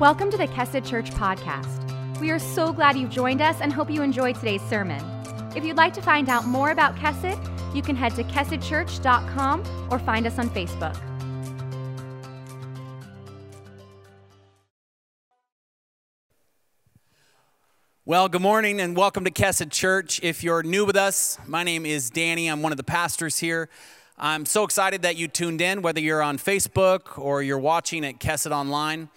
Welcome to the Kesed Church podcast. We are so glad you've joined us and hope you enjoyed today's sermon. If you'd like to find out more about Kesed, you can head to kesedchurch.com or find us on Facebook. Well, good morning and welcome to Kesed Church. If you're new with us, my name is Danny. I'm one of the pastors here. I'm so excited that you tuned in, whether you're on Facebook or you're watching at Kesed Online.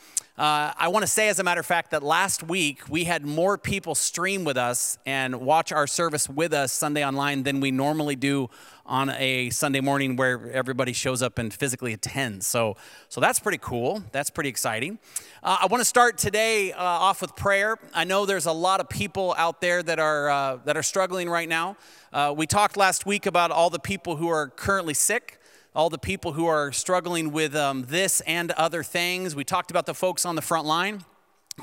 Uh, I want to say, as a matter of fact, that last week we had more people stream with us and watch our service with us Sunday online than we normally do on a Sunday morning where everybody shows up and physically attends. So, so that's pretty cool. That's pretty exciting. Uh, I want to start today uh, off with prayer. I know there's a lot of people out there that are uh, that are struggling right now. Uh, we talked last week about all the people who are currently sick all the people who are struggling with um, this and other things. We talked about the folks on the front line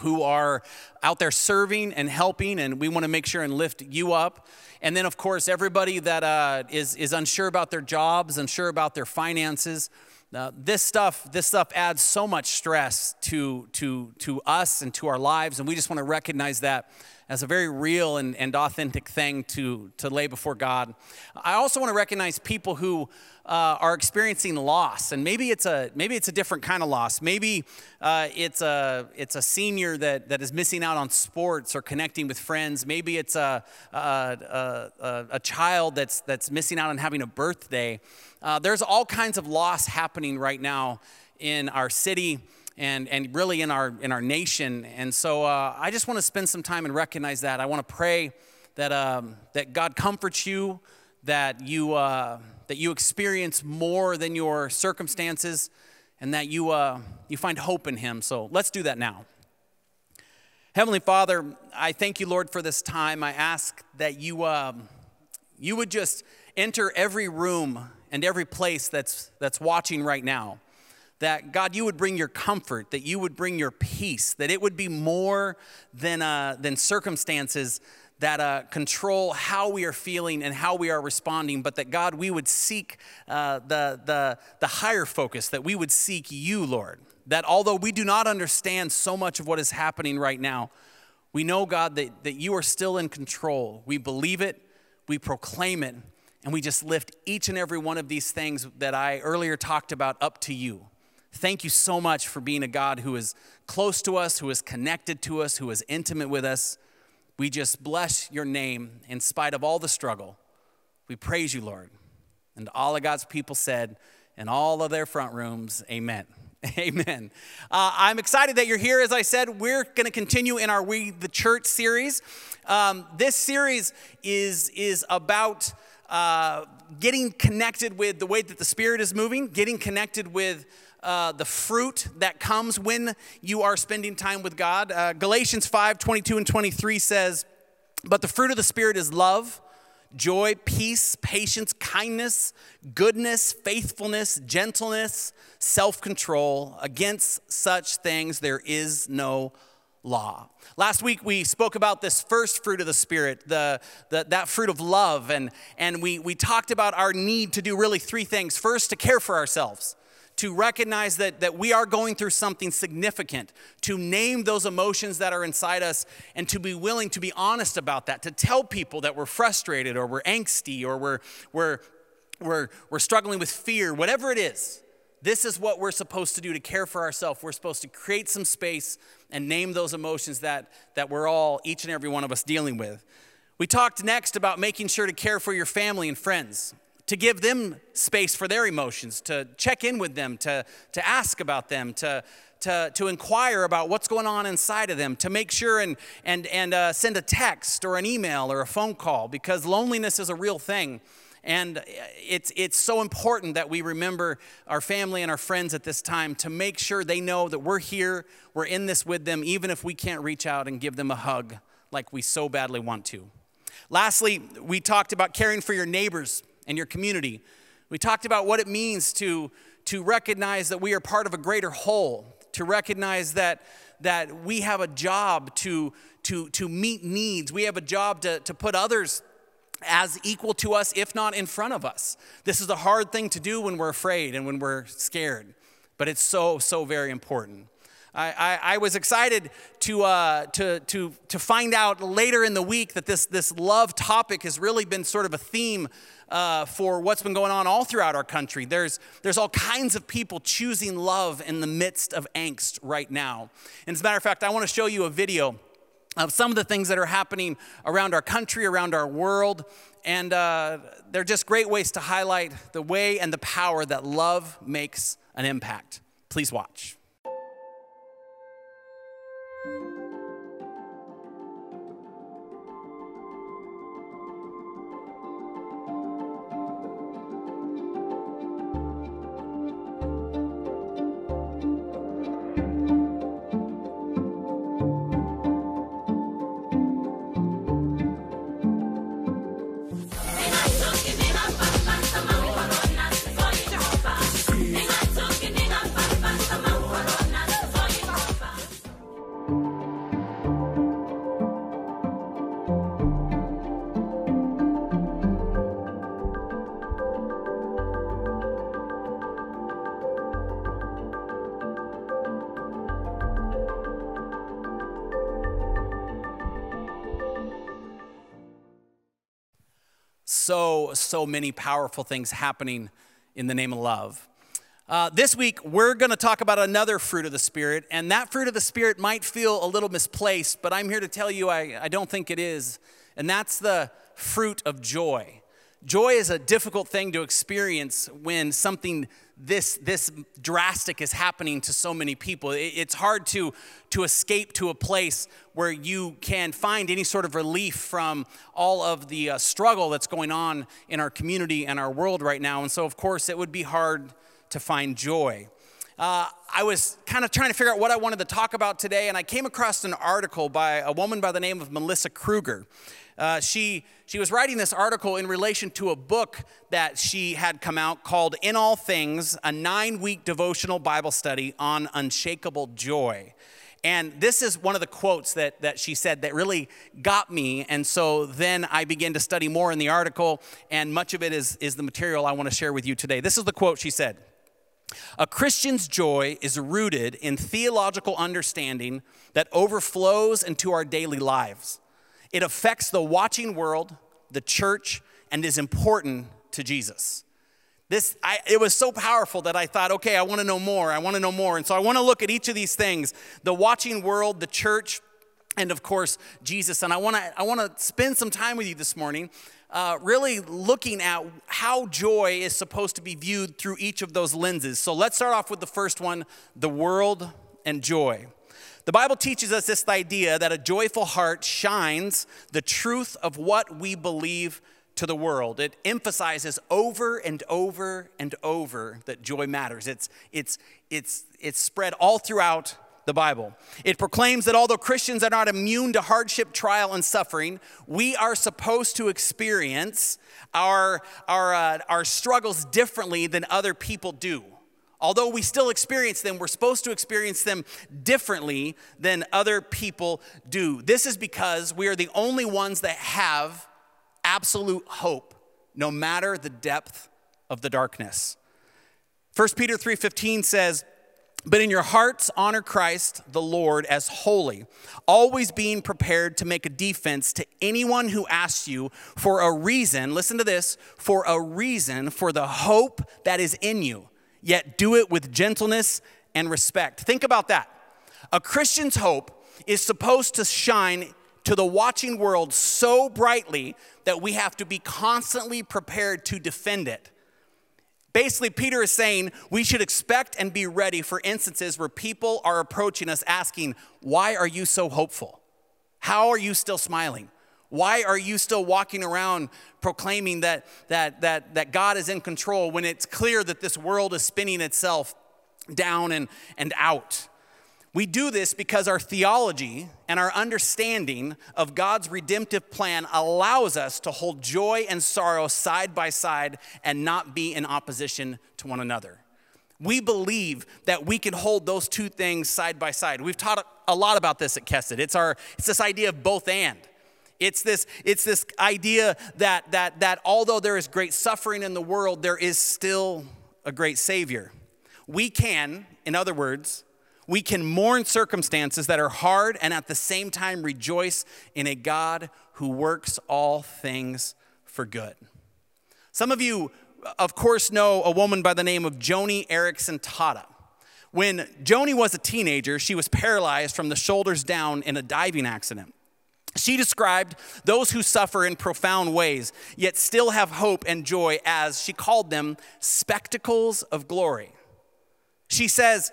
who are out there serving and helping, and we want to make sure and lift you up. And then, of course, everybody that uh, is is unsure about their jobs, unsure about their finances. Uh, this stuff, this stuff adds so much stress to to to us and to our lives, and we just want to recognize that as a very real and, and authentic thing to, to lay before God. I also want to recognize people who uh, are experiencing loss, and maybe it's a maybe it's a different kind of loss. Maybe uh, it's a it's a senior that, that is missing out on sports or connecting with friends. Maybe it's a a, a, a child that's that's missing out on having a birthday. Uh, there's all kinds of loss happening right now in our city and, and really in our, in our nation. And so uh, I just want to spend some time and recognize that. I want to pray that, um, that God comforts you, that you, uh, that you experience more than your circumstances, and that you, uh, you find hope in Him. So let's do that now. Heavenly Father, I thank you, Lord, for this time. I ask that you, um, you would just enter every room and every place that's, that's watching right now that God, you would bring your comfort, that you would bring your peace, that it would be more than, uh, than circumstances that uh, control how we are feeling and how we are responding, but that God, we would seek uh, the, the, the higher focus, that we would seek you, Lord. That although we do not understand so much of what is happening right now, we know, God, that, that you are still in control. We believe it, we proclaim it, and we just lift each and every one of these things that I earlier talked about up to you. Thank you so much for being a God who is close to us, who is connected to us, who is intimate with us. We just bless your name in spite of all the struggle. We praise you, Lord. And all of God's people said, in all of their front rooms, amen. Amen. Uh, I'm excited that you're here. As I said, we're going to continue in our We the Church series. Um, this series is, is about uh, getting connected with the way that the Spirit is moving, getting connected with uh, the fruit that comes when you are spending time with God. Uh, Galatians 5 22 and 23 says, But the fruit of the Spirit is love, joy, peace, patience, kindness, goodness, faithfulness, gentleness, self control. Against such things there is no law. Last week we spoke about this first fruit of the Spirit, the, the, that fruit of love, and, and we, we talked about our need to do really three things. First, to care for ourselves to recognize that, that we are going through something significant, to name those emotions that are inside us, and to be willing to be honest about that, to tell people that we're frustrated or we're angsty or we're, we're, we're, we're struggling with fear, whatever it is. This is what we're supposed to do to care for ourselves. We're supposed to create some space and name those emotions that, that we're all, each and every one of us, dealing with. We talked next about making sure to care for your family and friends to give them space for their emotions, to check in with them, to, to ask about them, to, to, to inquire about what's going on inside of them, to make sure and, and, and uh, send a text or an email or a phone call because loneliness is a real thing. And it's, it's so important that we remember our family and our friends at this time to make sure they know that we're here, we're in this with them, even if we can't reach out and give them a hug like we so badly want to. Lastly, we talked about caring for your neighbors and your community. We talked about what it means to, to recognize that we are part of a greater whole, to recognize that, that we have a job to, to, to meet needs. We have a job to, to put others as equal to us, if not in front of us. This is a hard thing to do when we're afraid and when we're scared, but it's so, so very important. I, I, I was excited to, uh, to, to, to find out later in the week that this, this love topic has really been sort of a theme uh, for what's been going on all throughout our country. There's, there's all kinds of people choosing love in the midst of angst right now. And as a matter of fact, I want to show you a video of some of the things that are happening around our country, around our world. And uh, they're just great ways to highlight the way and the power that love makes an impact. Please watch. So, many powerful things happening in the name of love. Uh, this week, we're going to talk about another fruit of the Spirit, and that fruit of the Spirit might feel a little misplaced, but I'm here to tell you I, I don't think it is, and that's the fruit of joy. Joy is a difficult thing to experience when something this, this drastic is happening to so many people. It's hard to, to escape to a place where you can find any sort of relief from all of the uh, struggle that's going on in our community and our world right now. And so, of course, it would be hard to find joy. Uh, I was kind of trying to figure out what I wanted to talk about today, and I came across an article by a woman by the name of Melissa Kruger. Uh, she, she was writing this article in relation to a book that she had come out called In All Things, a nine week devotional Bible study on unshakable joy. And this is one of the quotes that, that she said that really got me. And so then I began to study more in the article, and much of it is, is the material I want to share with you today. This is the quote she said A Christian's joy is rooted in theological understanding that overflows into our daily lives. It affects the watching world, the church, and is important to Jesus. This, I, it was so powerful that I thought, okay, I want to know more. I want to know more. And so I want to look at each of these things the watching world, the church, and of course, Jesus. And I want to, I want to spend some time with you this morning, uh, really looking at how joy is supposed to be viewed through each of those lenses. So let's start off with the first one the world and joy. The Bible teaches us this idea that a joyful heart shines the truth of what we believe to the world. It emphasizes over and over and over that joy matters. It's, it's, it's, it's spread all throughout the Bible. It proclaims that although Christians are not immune to hardship, trial, and suffering, we are supposed to experience our, our, uh, our struggles differently than other people do. Although we still experience them, we're supposed to experience them differently than other people do. This is because we are the only ones that have absolute hope no matter the depth of the darkness. 1 Peter 3:15 says, "But in your hearts honor Christ the Lord as holy, always being prepared to make a defense to anyone who asks you for a reason, listen to this, for a reason for the hope that is in you." Yet do it with gentleness and respect. Think about that. A Christian's hope is supposed to shine to the watching world so brightly that we have to be constantly prepared to defend it. Basically, Peter is saying we should expect and be ready for instances where people are approaching us asking, Why are you so hopeful? How are you still smiling? Why are you still walking around proclaiming that, that, that, that God is in control when it's clear that this world is spinning itself down and, and out? We do this because our theology and our understanding of God's redemptive plan allows us to hold joy and sorrow side by side and not be in opposition to one another. We believe that we can hold those two things side by side. We've taught a lot about this at Kesed. It's, our, it's this idea of both and. It's this, it's this idea that, that, that although there is great suffering in the world, there is still a great Savior. We can, in other words, We can mourn circumstances that are hard and at the same time rejoice in a God who works all things for good. Some of you, of course, know a woman by the name of Joni Eareckson Tada. When Joni was a teenager, she was paralyzed from the shoulders down in a diving accident. She described those who suffer in profound ways, yet still have hope and joy as she called them spectacles of glory. She says,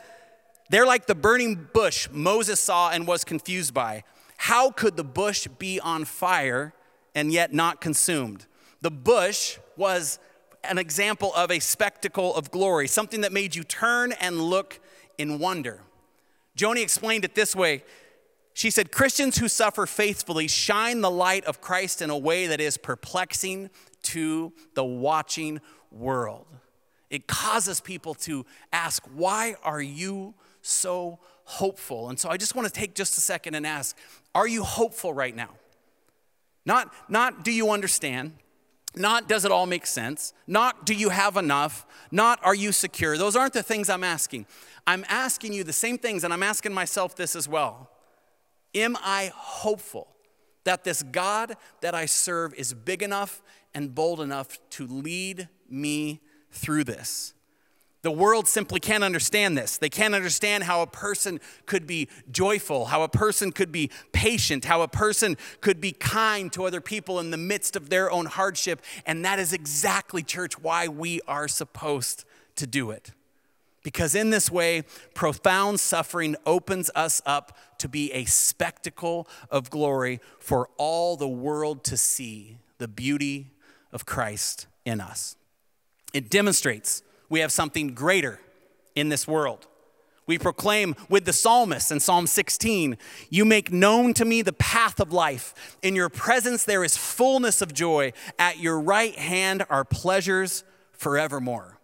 they're like the burning bush Moses saw and was confused by. How could the bush be on fire and yet not consumed? The bush was an example of a spectacle of glory, something that made you turn and look in wonder. Joni explained it this way. She said, Christians who suffer faithfully shine the light of Christ in a way that is perplexing to the watching world. It causes people to ask, Why are you so hopeful. And so I just want to take just a second and ask Are you hopeful right now? Not, not do you understand? Not does it all make sense? Not do you have enough? Not are you secure? Those aren't the things I'm asking. I'm asking you the same things, and I'm asking myself this as well. Am I hopeful that this God that I serve is big enough and bold enough to lead me through this? The world simply can't understand this. They can't understand how a person could be joyful, how a person could be patient, how a person could be kind to other people in the midst of their own hardship. And that is exactly, church, why we are supposed to do it. Because in this way, profound suffering opens us up to be a spectacle of glory for all the world to see the beauty of Christ in us. It demonstrates we have something greater in this world. We proclaim with the psalmist in Psalm 16 You make known to me the path of life. In your presence there is fullness of joy. At your right hand are pleasures forevermore.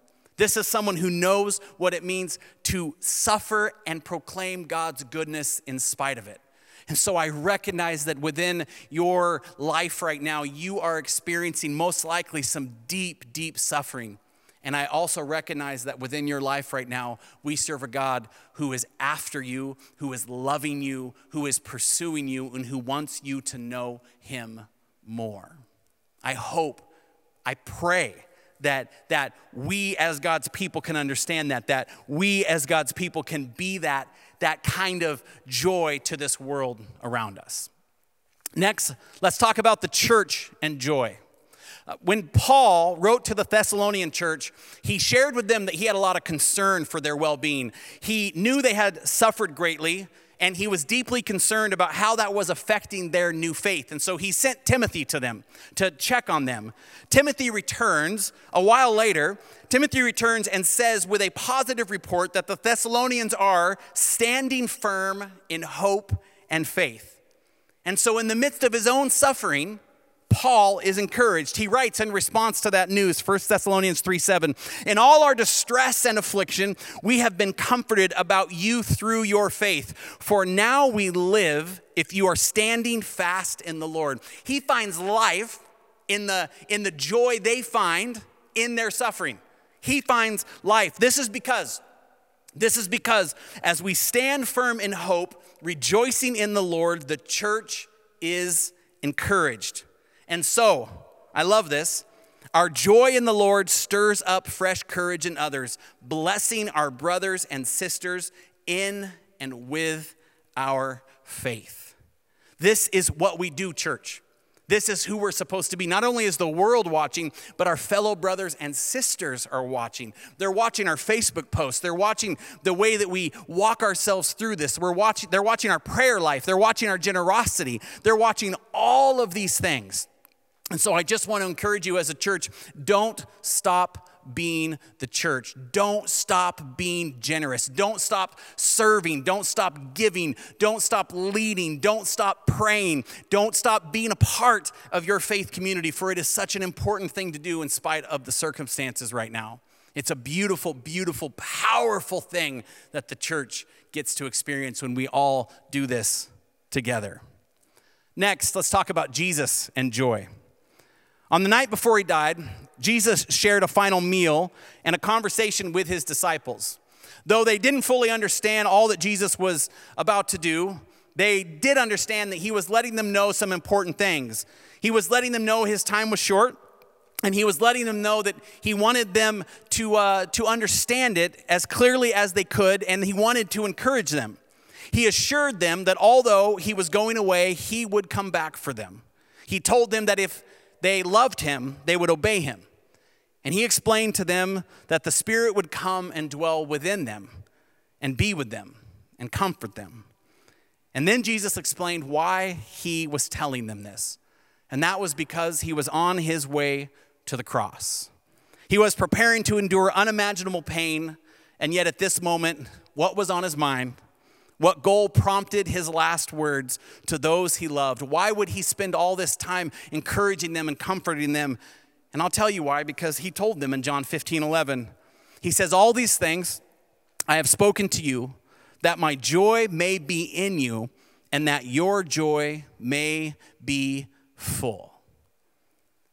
This is someone who knows what it means to suffer and proclaim God's goodness in spite of it. And so I recognize that within your life right now, you are experiencing most likely some deep, deep suffering. And I also recognize that within your life right now, we serve a God who is after you, who is loving you, who is pursuing you, and who wants you to know him more. I hope, I pray that, that we as God's people can understand that, that we as God's people can be that, that kind of joy to this world around us. Next, let's talk about the church and joy. Uh, when Paul wrote to the Thessalonian church, he shared with them that he had a lot of concern for their well being. He knew they had suffered greatly, and he was deeply concerned about how that was affecting their new faith. And so he sent Timothy to them to check on them. Timothy returns a while later. Timothy returns and says, with a positive report, that the Thessalonians are standing firm in hope and faith. And so, in the midst of his own suffering, Paul is encouraged. He writes in response to that news, 1 Thessalonians 3 7, In all our distress and affliction, we have been comforted about you through your faith. For now we live if you are standing fast in the Lord. He finds life in the, in the joy they find in their suffering. He finds life. This is because, this is because as we stand firm in hope, rejoicing in the Lord, the church is encouraged. And so, I love this. Our joy in the Lord stirs up fresh courage in others, blessing our brothers and sisters in and with our faith. This is what we do, church. This is who we're supposed to be. Not only is the world watching, but our fellow brothers and sisters are watching. They're watching our Facebook posts. They're watching the way that we walk ourselves through this. We're watching, they're watching our prayer life. They're watching our generosity. They're watching all of these things. And so I just want to encourage you as a church don't stop being the church. Don't stop being generous. Don't stop serving. Don't stop giving. Don't stop leading. Don't stop praying. Don't stop being a part of your faith community, for it is such an important thing to do in spite of the circumstances right now. It's a beautiful, beautiful, powerful thing that the church gets to experience when we all do this together. Next, let's talk about Jesus and joy. On the night before he died, Jesus shared a final meal and a conversation with his disciples. Though they didn't fully understand all that Jesus was about to do, they did understand that he was letting them know some important things. He was letting them know his time was short, and he was letting them know that he wanted them to, uh, to understand it as clearly as they could, and he wanted to encourage them. He assured them that although he was going away, he would come back for them. He told them that if they loved him, they would obey him. And he explained to them that the Spirit would come and dwell within them and be with them and comfort them. And then Jesus explained why he was telling them this. And that was because he was on his way to the cross. He was preparing to endure unimaginable pain, and yet at this moment, what was on his mind? What goal prompted his last words to those he loved? Why would he spend all this time encouraging them and comforting them? And I'll tell you why, because he told them in John 15 11, he says, All these things I have spoken to you, that my joy may be in you, and that your joy may be full.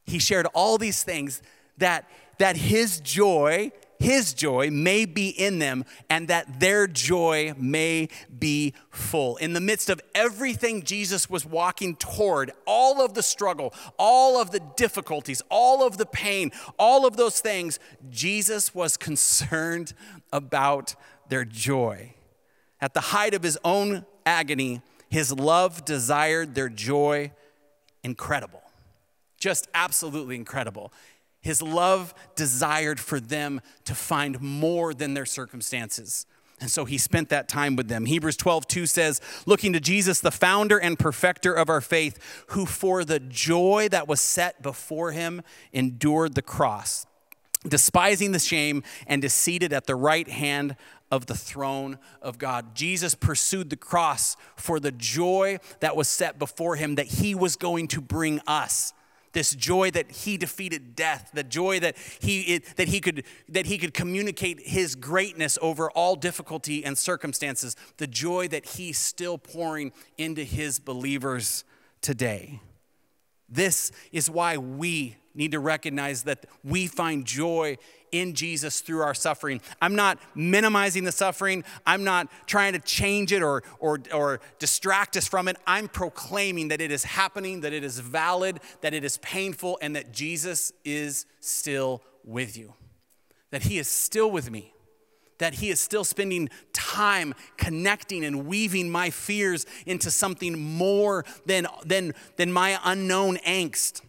He shared all these things that, that his joy, his joy may be in them and that their joy may be full. In the midst of everything Jesus was walking toward, all of the struggle, all of the difficulties, all of the pain, all of those things, Jesus was concerned about their joy. At the height of his own agony, his love desired their joy incredible. Just absolutely incredible. His love desired for them to find more than their circumstances. And so he spent that time with them. Hebrews 12, 2 says, Looking to Jesus, the founder and perfecter of our faith, who for the joy that was set before him endured the cross, despising the shame, and is seated at the right hand of the throne of God. Jesus pursued the cross for the joy that was set before him that he was going to bring us this joy that he defeated death the joy that he that he could that he could communicate his greatness over all difficulty and circumstances the joy that he's still pouring into his believers today. This is why we need to recognize that we find joy in Jesus through our suffering. I'm not minimizing the suffering. I'm not trying to change it or, or, or distract us from it. I'm proclaiming that it is happening, that it is valid, that it is painful, and that Jesus is still with you. That He is still with me. That He is still spending time connecting and weaving my fears into something more than, than, than my unknown angst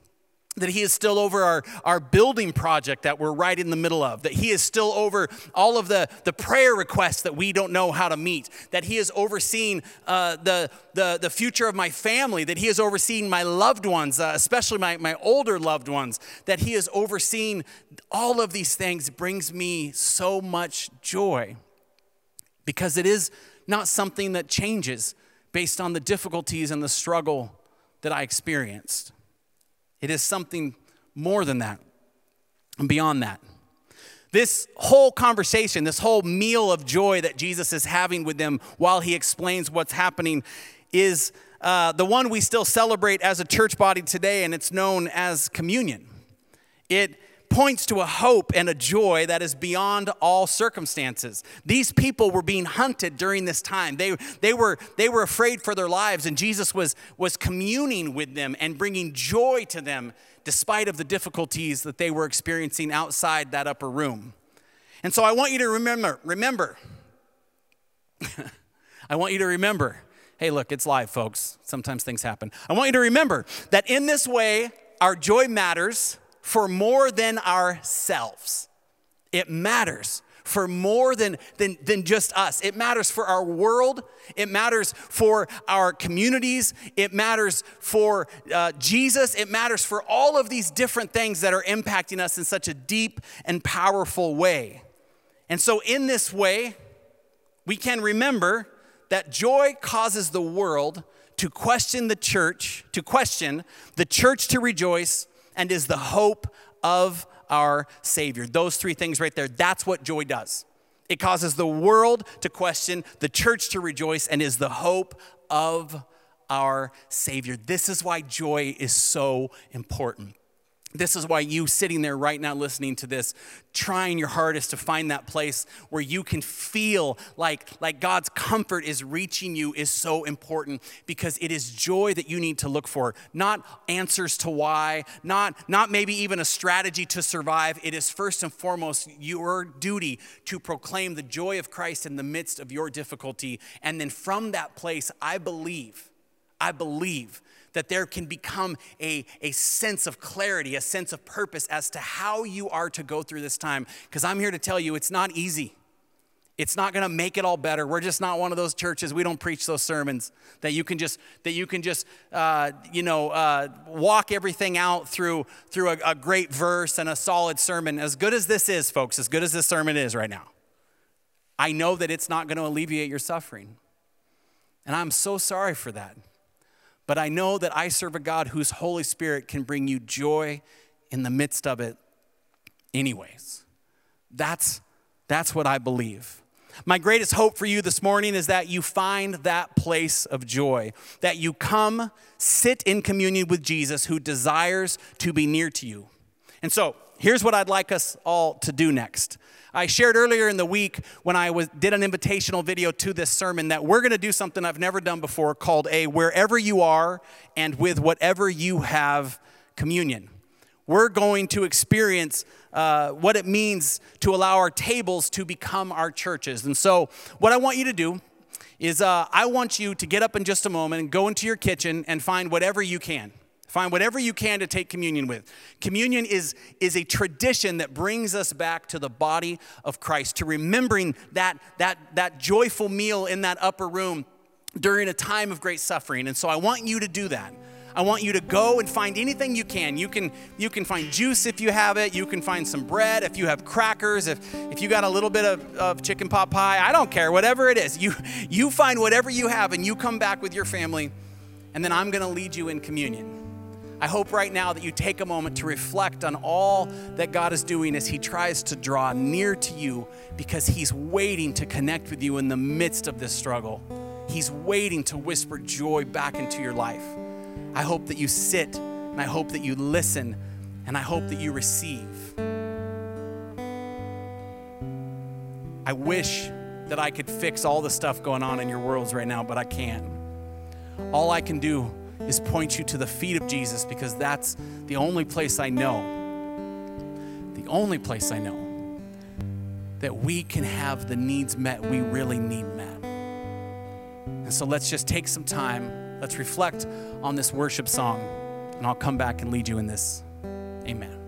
that he is still over our, our building project that we're right in the middle of, that he is still over all of the, the prayer requests that we don't know how to meet, that he is overseeing uh, the, the, the future of my family, that he is overseeing my loved ones, uh, especially my, my older loved ones, that he is overseeing all of these things brings me so much joy because it is not something that changes based on the difficulties and the struggle that I experienced. It is something more than that and beyond that. This whole conversation, this whole meal of joy that Jesus is having with them while he explains what's happening, is uh, the one we still celebrate as a church body today, and it's known as communion. It points to a hope and a joy that is beyond all circumstances. These people were being hunted during this time. They, they, were, they were afraid for their lives, and Jesus was, was communing with them and bringing joy to them despite of the difficulties that they were experiencing outside that upper room. And so I want you to remember, remember, I want you to remember, hey, look, it's live, folks. Sometimes things happen. I want you to remember that in this way, our joy matters for more than ourselves. It matters for more than, than, than just us. It matters for our world. It matters for our communities. It matters for uh, Jesus. It matters for all of these different things that are impacting us in such a deep and powerful way. And so, in this way, we can remember that joy causes the world to question the church, to question the church to rejoice, and is the hope of our Savior. Those three things right there, that's what joy does. It causes the world to question, the church to rejoice, and is the hope of our Savior. This is why joy is so important. This is why you sitting there right now listening to this, trying your hardest to find that place where you can feel like, like God's comfort is reaching you is so important because it is joy that you need to look for, not answers to why, not, not maybe even a strategy to survive. It is first and foremost your duty to proclaim the joy of Christ in the midst of your difficulty. And then from that place, I believe, I believe that there can become a, a sense of clarity, a sense of purpose as to how you are to go through this time. Because I'm here to tell you, it's not easy. It's not going to make it all better. We're just not one of those churches. We don't preach those sermons that you can just that you can just uh, you know uh, walk everything out through through a, a great verse and a solid sermon. As good as this is, folks, as good as this sermon is right now, I know that it's not going to alleviate your suffering, and I'm so sorry for that. But I know that I serve a God whose Holy Spirit can bring you joy in the midst of it, anyways. That's, that's what I believe. My greatest hope for you this morning is that you find that place of joy, that you come sit in communion with Jesus who desires to be near to you. And so, here's what I'd like us all to do next. I shared earlier in the week when I was, did an invitational video to this sermon that we're going to do something I've never done before called a wherever you are and with whatever you have communion. We're going to experience uh, what it means to allow our tables to become our churches. And so, what I want you to do is uh, I want you to get up in just a moment and go into your kitchen and find whatever you can. Find whatever you can to take communion with. Communion is, is a tradition that brings us back to the body of Christ, to remembering that, that, that joyful meal in that upper room during a time of great suffering. And so I want you to do that. I want you to go and find anything you can. You can you can find juice if you have it. You can find some bread if you have crackers. If if you got a little bit of, of chicken pot pie, I don't care. Whatever it is, you you find whatever you have and you come back with your family, and then I'm going to lead you in communion. I hope right now that you take a moment to reflect on all that God is doing as He tries to draw near to you because He's waiting to connect with you in the midst of this struggle. He's waiting to whisper joy back into your life. I hope that you sit and I hope that you listen and I hope that you receive. I wish that I could fix all the stuff going on in your worlds right now, but I can't. All I can do is point you to the feet of Jesus because that's the only place I know, the only place I know that we can have the needs met we really need met. And so let's just take some time, let's reflect on this worship song, and I'll come back and lead you in this. Amen.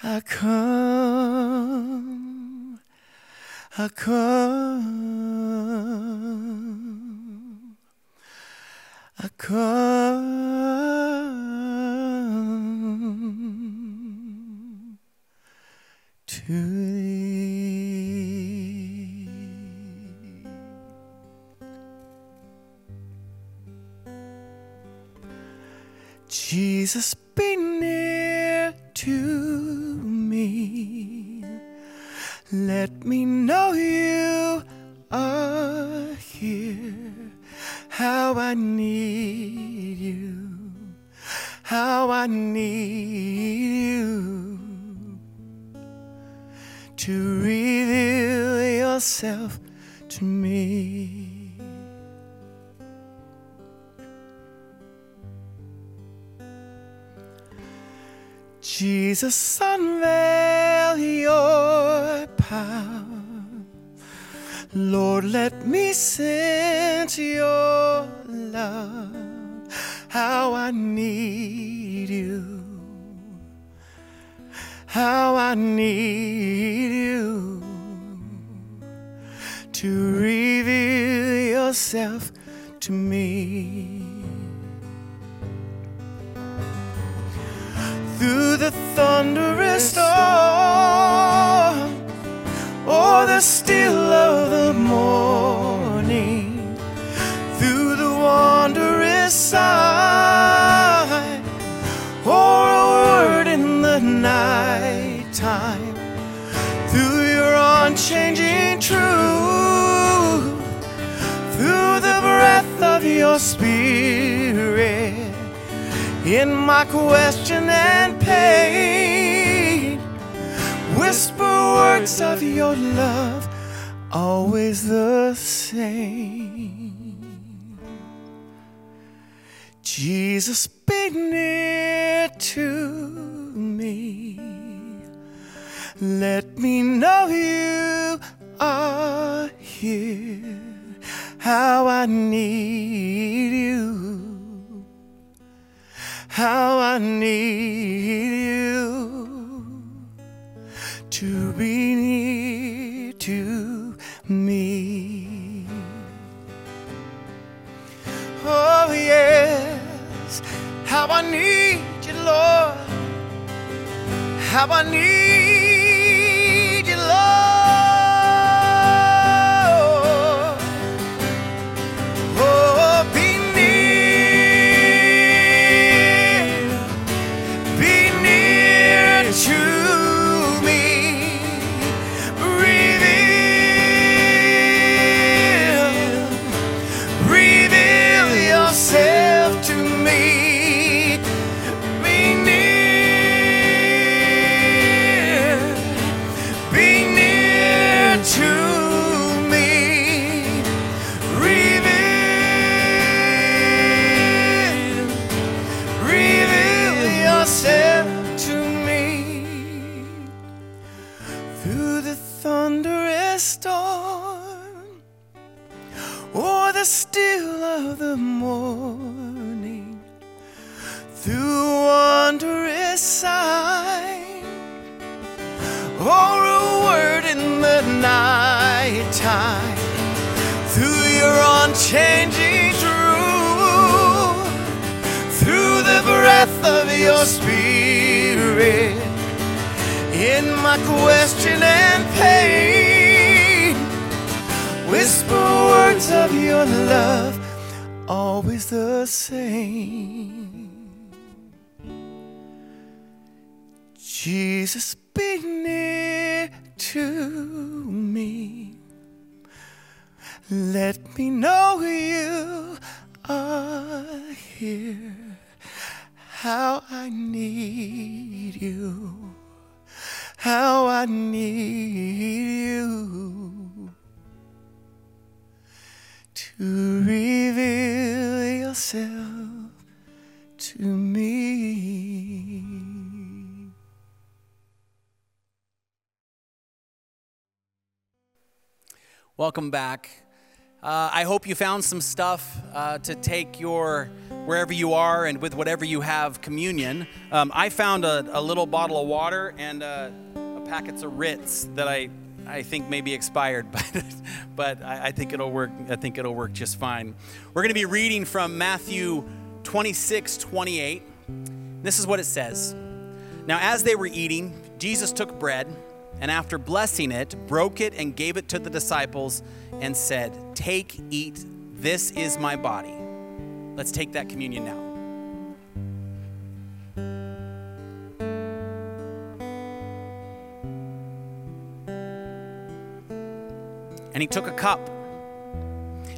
I come, I come, I come to thee. Jesus, Let me know you are here. How I need you. How I need you to reveal yourself to me. Jesus, unveil your. Lord, let me sense your love. How I need you. how I need you to reveal yourself to me. Through the thunderous storm or the still of the morning, through the wondrous sight or a word in the night time through your unchanging truth through the breath of your spirit in my question and pain whisper words of your love always the same. Jesus be near to me. Let me know you are here. How I need you. How I need you to be near to me. Oh, yes, how I need you, Lord, how I need breath of your spirit in my question and pain. Whisper words of your love always the same. Jesus be near to me. Let me know you are here how I need you how I need you to reveal yourself to me. Welcome back. Uh, I hope you found some stuff uh, to take your wherever you are and with whatever you have communion. Um, I found a, a little bottle of water and uh, a packets of Ritz that I I think may be expired, but but I, I think it'll work. I think it'll work just fine. We're going to be reading from Matthew 26, 28. This is what it says. Now, as they were eating, Jesus took bread and after blessing it, broke it and gave it to the disciples and said, Take, eat, this is my body. Let's take that communion now. And he took a cup.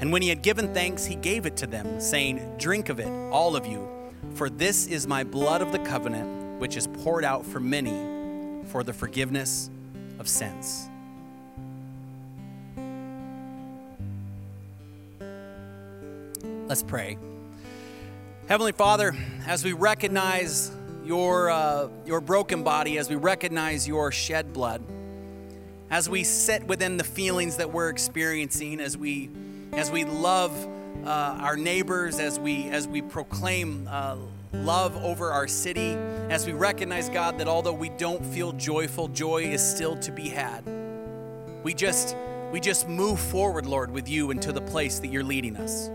And when he had given thanks, he gave it to them, saying, Drink of it, all of you, for this is my blood of the covenant, which is poured out for many for the forgiveness of sins. Let's pray. Heavenly Father, as we recognize your, uh, your broken body, as we recognize your shed blood, as we sit within the feelings that we're experiencing, as we, as we love uh, our neighbors, as we as we proclaim uh, love over our city, as we recognize, God, that although we don't feel joyful, joy is still to be had. We just we just move forward, Lord, with you into the place that you're leading us.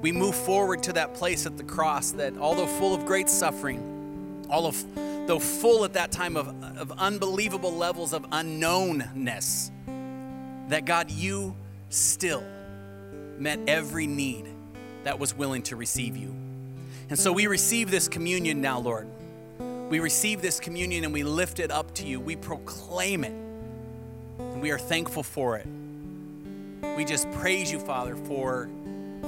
We move forward to that place at the cross that, although full of great suffering, all of though full at that time of, of unbelievable levels of unknownness, that God, you still met every need that was willing to receive you. And so we receive this communion now, Lord. We receive this communion and we lift it up to you. We proclaim it. And we are thankful for it. We just praise you, Father, for,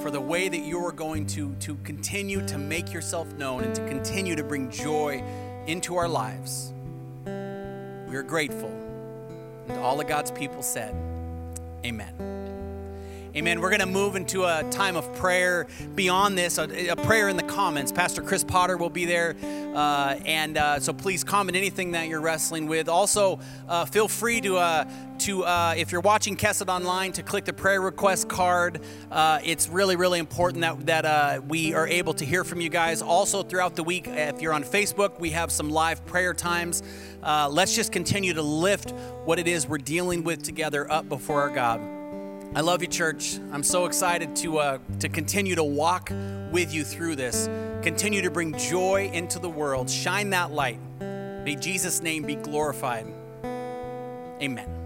for the way that you are going to, to continue to make yourself known and to continue to bring joy into our lives. We are grateful. And all of God's people said, Amen. Amen. We're going to move into a time of prayer beyond this, a, a, prayer in the comments. Pastor Chris Potter will be there. Uh, and uh, so please comment anything that you're wrestling with. Also, uh, feel free to, uh, to uh, if you're watching Kesset online, to click the prayer request card. Uh, it's really, really important that, that we are able to hear from you guys. Also, throughout the week, if you're on Facebook, we have some live prayer times. let's just continue to lift what it is we're dealing with together up before our God. I love you, church. I'm so excited to, uh, to continue to walk with you through this. Continue to bring joy into the world. Shine that light. May Jesus' name be glorified. Amen.